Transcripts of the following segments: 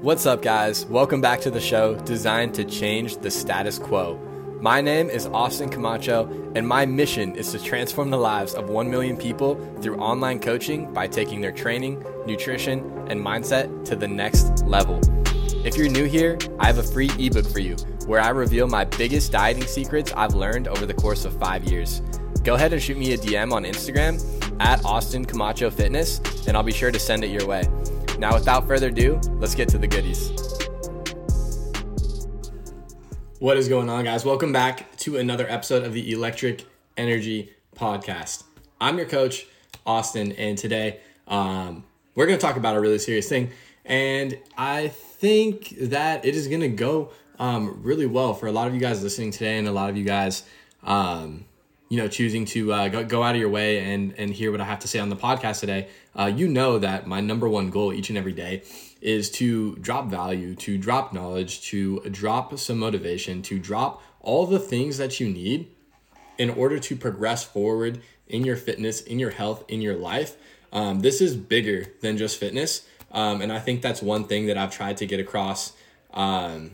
What's up, guys? Welcome back to the show designed to change the status quo. My name is Austin Camacho, and my mission is to transform the lives of 1 million people through online coaching by taking their training, nutrition, and mindset to the next level. If you're new here, I have a free ebook for you where I reveal my biggest dieting secrets I've learned over the course of five years. Go ahead and shoot me a DM on Instagram at Austin Camacho Fitness, and I'll be sure to send it your way. Now, without further ado, let's get to the goodies. What is going on, guys? Welcome back to another episode of the Electric Energy Podcast. I'm your coach, Austin, and today um, we're going to talk about a really serious thing. And I think that it is going to go um, really well for a lot of you guys listening today and a lot of you guys um, you know, choosing to uh, go, go out of your way and and hear what I have to say on the podcast today, uh, you know that my number one goal each and every day is to drop value, to drop knowledge, to drop some motivation, to drop all the things that you need in order to progress forward in your fitness, in your health, in your life. Um, this is bigger than just fitness, um, and I think that's one thing that I've tried to get across um,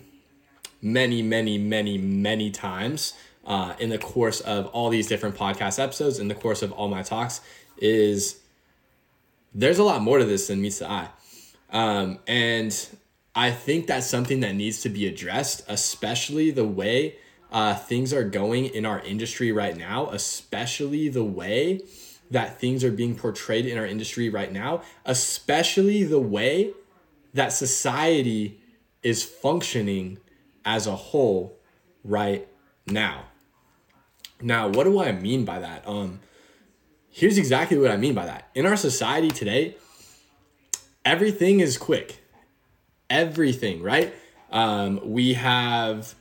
many, many, many, many times uh, in the course of all these different podcast episodes, in the course of all my talks, is there's a lot more to this than meets the eye. Um, and I think that's something that needs to be addressed, especially the way uh, things are going in our industry right now, especially the way that things are being portrayed in our industry right now, especially the way that society is functioning as a whole right now. Now, what do I mean by that? Um, here's exactly what I mean by that. In our society today, everything is quick. Everything, right? Um, we have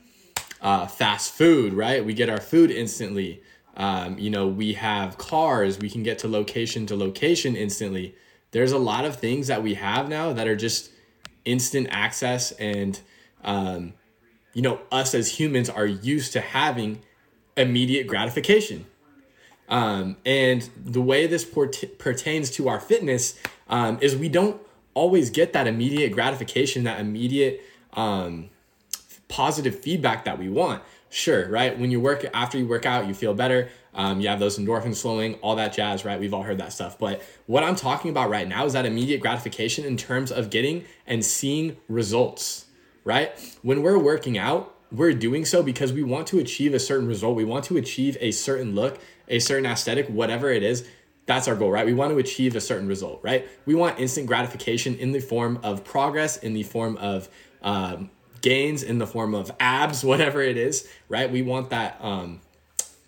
uh, fast food, right? We get our food instantly. Um, you know, we have cars. We can get to location to location instantly. There's a lot of things that we have now that are just instant access, and um, you know, us as humans are used to having immediate gratification. Um, and the way this pertains to our fitness um, is we don't always get that immediate gratification, that immediate um, positive feedback that we want. Sure, right? When you work after you work out, you feel better. Um, you have those endorphins flowing, all that jazz, right? We've all heard that stuff. But what I'm talking about right now is that immediate gratification in terms of getting and seeing results, right? When we're working out, we're doing so because we want to achieve a certain result. We want to achieve a certain look, a certain aesthetic, whatever it is. That's our goal, right? We want to achieve a certain result, right? We want instant gratification in the form of progress, in the form of um, gains, in the form of abs, whatever it is, right? We want that um,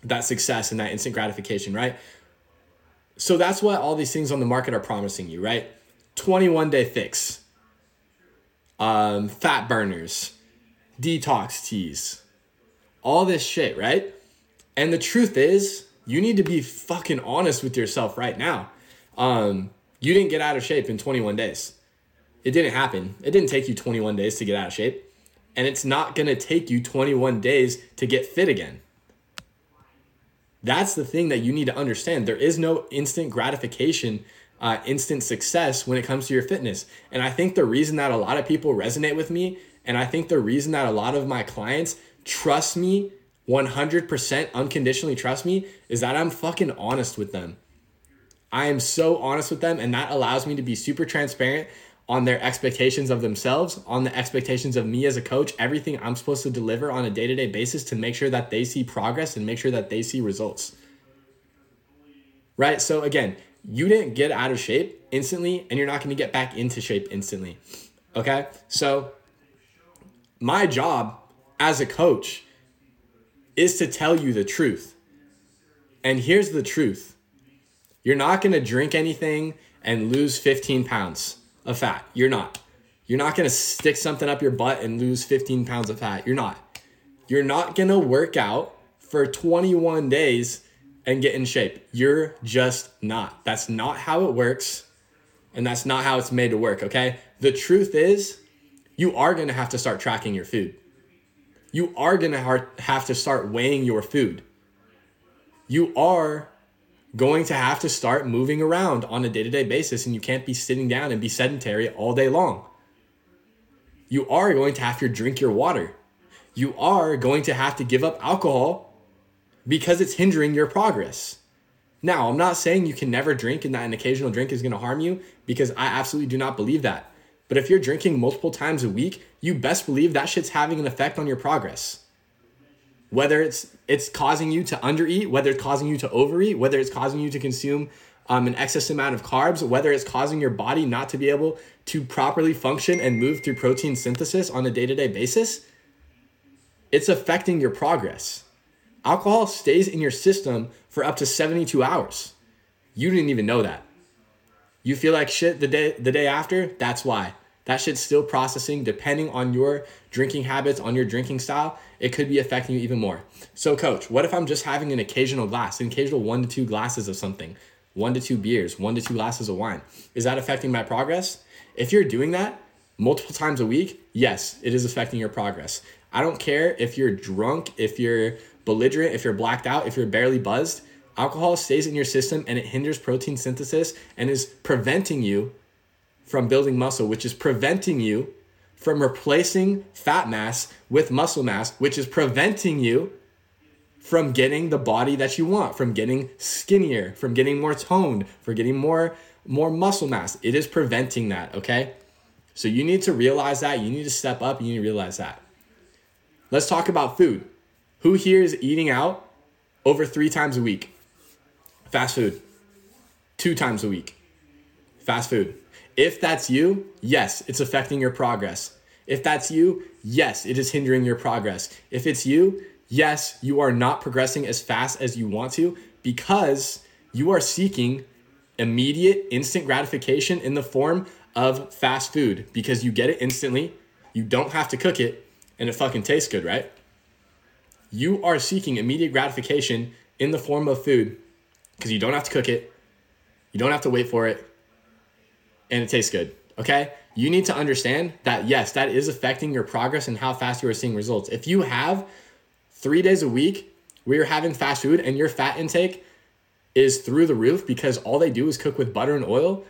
that success and that instant gratification, right? So that's what all these things on the market are promising you, right? 21 day fix, um, fat burners, detox teas, all this shit, right? And the truth is, you need to be fucking honest with yourself right now. Um, you didn't get out of shape in 21 days. It didn't happen. It didn't take you 21 days to get out of shape. And it's not going to take you 21 days to get fit again. That's the thing that you need to understand. There is no instant gratification, uh, instant success when it comes to your fitness. And I think the reason that a lot of people resonate with me and I think the reason that a lot of my clients trust me 100% unconditionally trust me is that I'm fucking honest with them. I am so honest with them, and that allows me to be super transparent on their expectations of themselves, on the expectations of me as a coach, everything I'm supposed to deliver on a day to day basis to make sure that they see progress and make sure that they see results. Right? So, again, you didn't get out of shape instantly, and you're not going to get back into shape instantly. Okay? So, my job as a coach is to tell you the truth. And here's the truth you're not gonna drink anything and lose 15 pounds of fat. You're not. You're not gonna stick something up your butt and lose 15 pounds of fat. You're not. You're not gonna work out for 21 days and get in shape. You're just not. That's not how it works. And that's not how it's made to work, okay? The truth is, you are going to have to start tracking your food. You are going to have to start weighing your food. You are going to have to start moving around on a day to day basis, and you can't be sitting down and be sedentary all day long. you are going to have to drink your water. You are going to have to give up alcohol because it's hindering your progress. Now, I'm not saying you can never drink and that an occasional drink is going to harm you because I absolutely do not believe that. But if you're drinking multiple times a week, you best believe that shit's having an effect on your progress. Whether it's it's causing you to undereat, whether it's causing you to overeat, whether it's causing you to consume um, an excess amount of carbs, whether it's causing your body not to be able to properly function and move through protein synthesis on a day to day basis, it's affecting your progress. Alcohol stays in your system for up to 72 hours. You didn't even know that. You feel like shit the day the day after, that's why. That shit's still processing depending on your drinking habits, on your drinking style. It could be affecting you even more. So, coach, what if I'm just having an occasional glass, an occasional one to two glasses of something, one to two beers, one to two glasses of wine? Is that affecting my progress? If you're doing that multiple times a week, yes, it is affecting your progress. I don't care if you're drunk, if you're belligerent, if you're blacked out, if you're barely buzzed. Alcohol stays in your system and it hinders protein synthesis and is preventing you from building muscle, which is preventing you from replacing fat mass with muscle mass, which is preventing you from getting the body that you want, from getting skinnier, from getting more toned, for getting more more muscle mass. It is preventing that, okay? So you need to realize that, you need to step up, you need to realize that. Let's talk about food. Who here is eating out over 3 times a week? Fast food. 2 times a week. Fast food. If that's you, yes, it's affecting your progress. If that's you, yes, it is hindering your progress. If it's you, yes, you are not progressing as fast as you want to because you are seeking immediate, instant gratification in the form of fast food because you get it instantly, you don't have to cook it, and it fucking tastes good, right? You are seeking immediate gratification in the form of food because you don't have to cook it, you don't have to wait for it, and it tastes good. Okay? You need to understand that yes, that is affecting your progress and how fast you are seeing results. If you have three days a week where you're having fast food and your fat intake is through the roof because all they do is cook with butter and oil,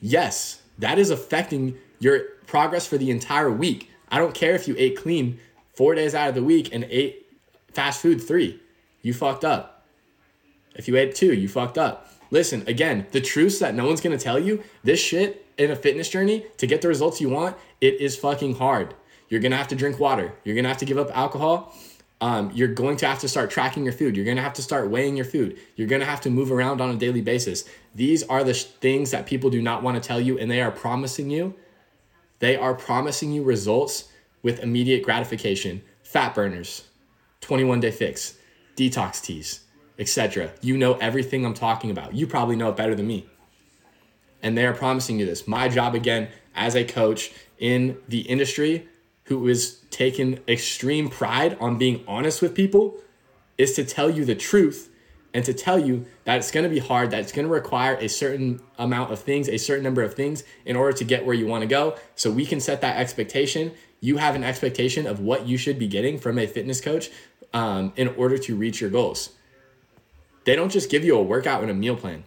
yes, that is affecting your progress for the entire week. I don't care if you ate clean four days out of the week and ate fast food three. You fucked up. If you ate two, you fucked up. Listen, again, the truths that no one's gonna tell you, this shit in a fitness journey to get the results you want, it is fucking hard. You're gonna have to drink water. You're gonna have to give up alcohol. Um, you're going to have to start tracking your food. You're going to have to start weighing your food. You're going to have to move around on a daily basis. These are the sh- things that people do not want to tell you, and they are promising you. They are promising you results with immediate gratification. Fat burners, 21 day fix, detox teas, etc. You know everything I'm talking about. You probably know it better than me. And they are promising you this. My job, again, as a coach in the industry who is taking extreme pride on being honest with people, is to tell you the truth and to tell you that it's going to be hard, that it's going to require a certain amount of things, a certain number of things in order to get where you want to go. So we can set that expectation. You have an expectation of what you should be getting from a fitness coach um, in order to reach your goals. They don't just give you a workout and a meal plan.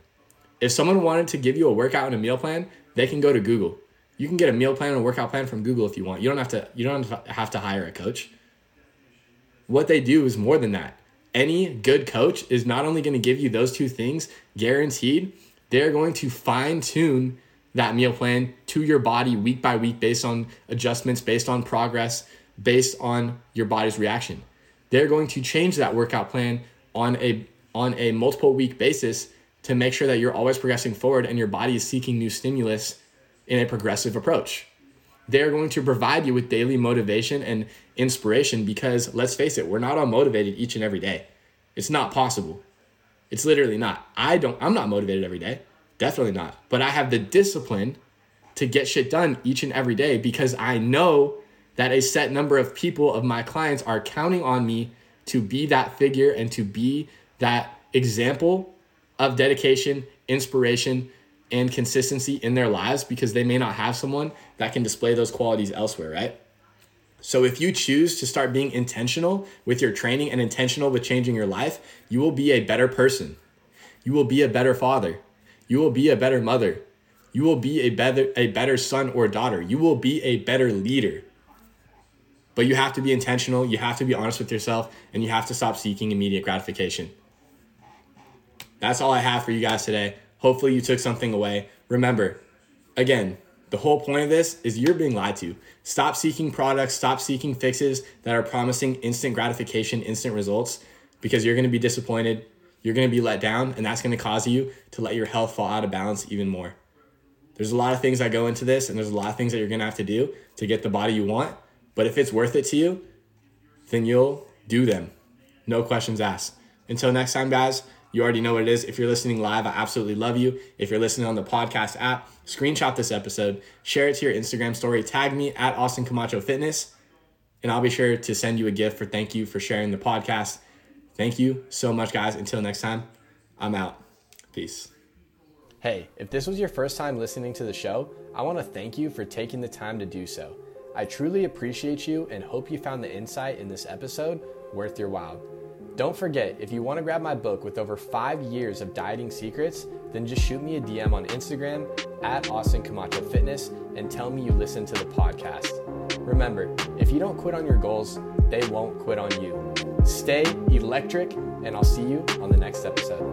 If someone wanted to give you a workout and a meal plan, they can go to Google. You can get a meal plan and a workout plan from Google if you want. You don't have to you don't have to hire a coach. What they do is more than that. Any good coach is not only going to give you those two things guaranteed, they're going to fine tune that meal plan to your body week by week based on adjustments, based on progress, based on your body's reaction. They're going to change that workout plan on a on a multiple week basis to make sure that you're always progressing forward and your body is seeking new stimulus in a progressive approach. They're going to provide you with daily motivation and inspiration because let's face it, we're not all motivated each and every day. It's not possible. It's literally not. I don't I'm not motivated every day. Definitely not. But I have the discipline to get shit done each and every day because I know that a set number of people of my clients are counting on me to be that figure and to be that example of dedication, inspiration, and consistency in their lives because they may not have someone that can display those qualities elsewhere, right? So if you choose to start being intentional with your training and intentional with changing your life, you will be a better person. You will be a better father. You will be a better mother. You will be a better a better son or daughter. You will be a better leader. But you have to be intentional, you have to be honest with yourself, and you have to stop seeking immediate gratification. That's all I have for you guys today. Hopefully, you took something away. Remember, again, the whole point of this is you're being lied to. Stop seeking products, stop seeking fixes that are promising instant gratification, instant results, because you're gonna be disappointed, you're gonna be let down, and that's gonna cause you to let your health fall out of balance even more. There's a lot of things that go into this, and there's a lot of things that you're gonna have to do to get the body you want. But if it's worth it to you, then you'll do them. No questions asked. Until next time, guys, you already know what it is. If you're listening live, I absolutely love you. If you're listening on the podcast app, screenshot this episode, share it to your Instagram story, tag me at Austin Camacho Fitness, and I'll be sure to send you a gift for thank you for sharing the podcast. Thank you so much, guys. Until next time, I'm out. Peace. Hey, if this was your first time listening to the show, I want to thank you for taking the time to do so. I truly appreciate you and hope you found the insight in this episode worth your while. Don't forget, if you want to grab my book with over five years of dieting secrets, then just shoot me a DM on Instagram at Austin Camacho Fitness and tell me you listen to the podcast. Remember, if you don't quit on your goals, they won't quit on you. Stay electric, and I'll see you on the next episode.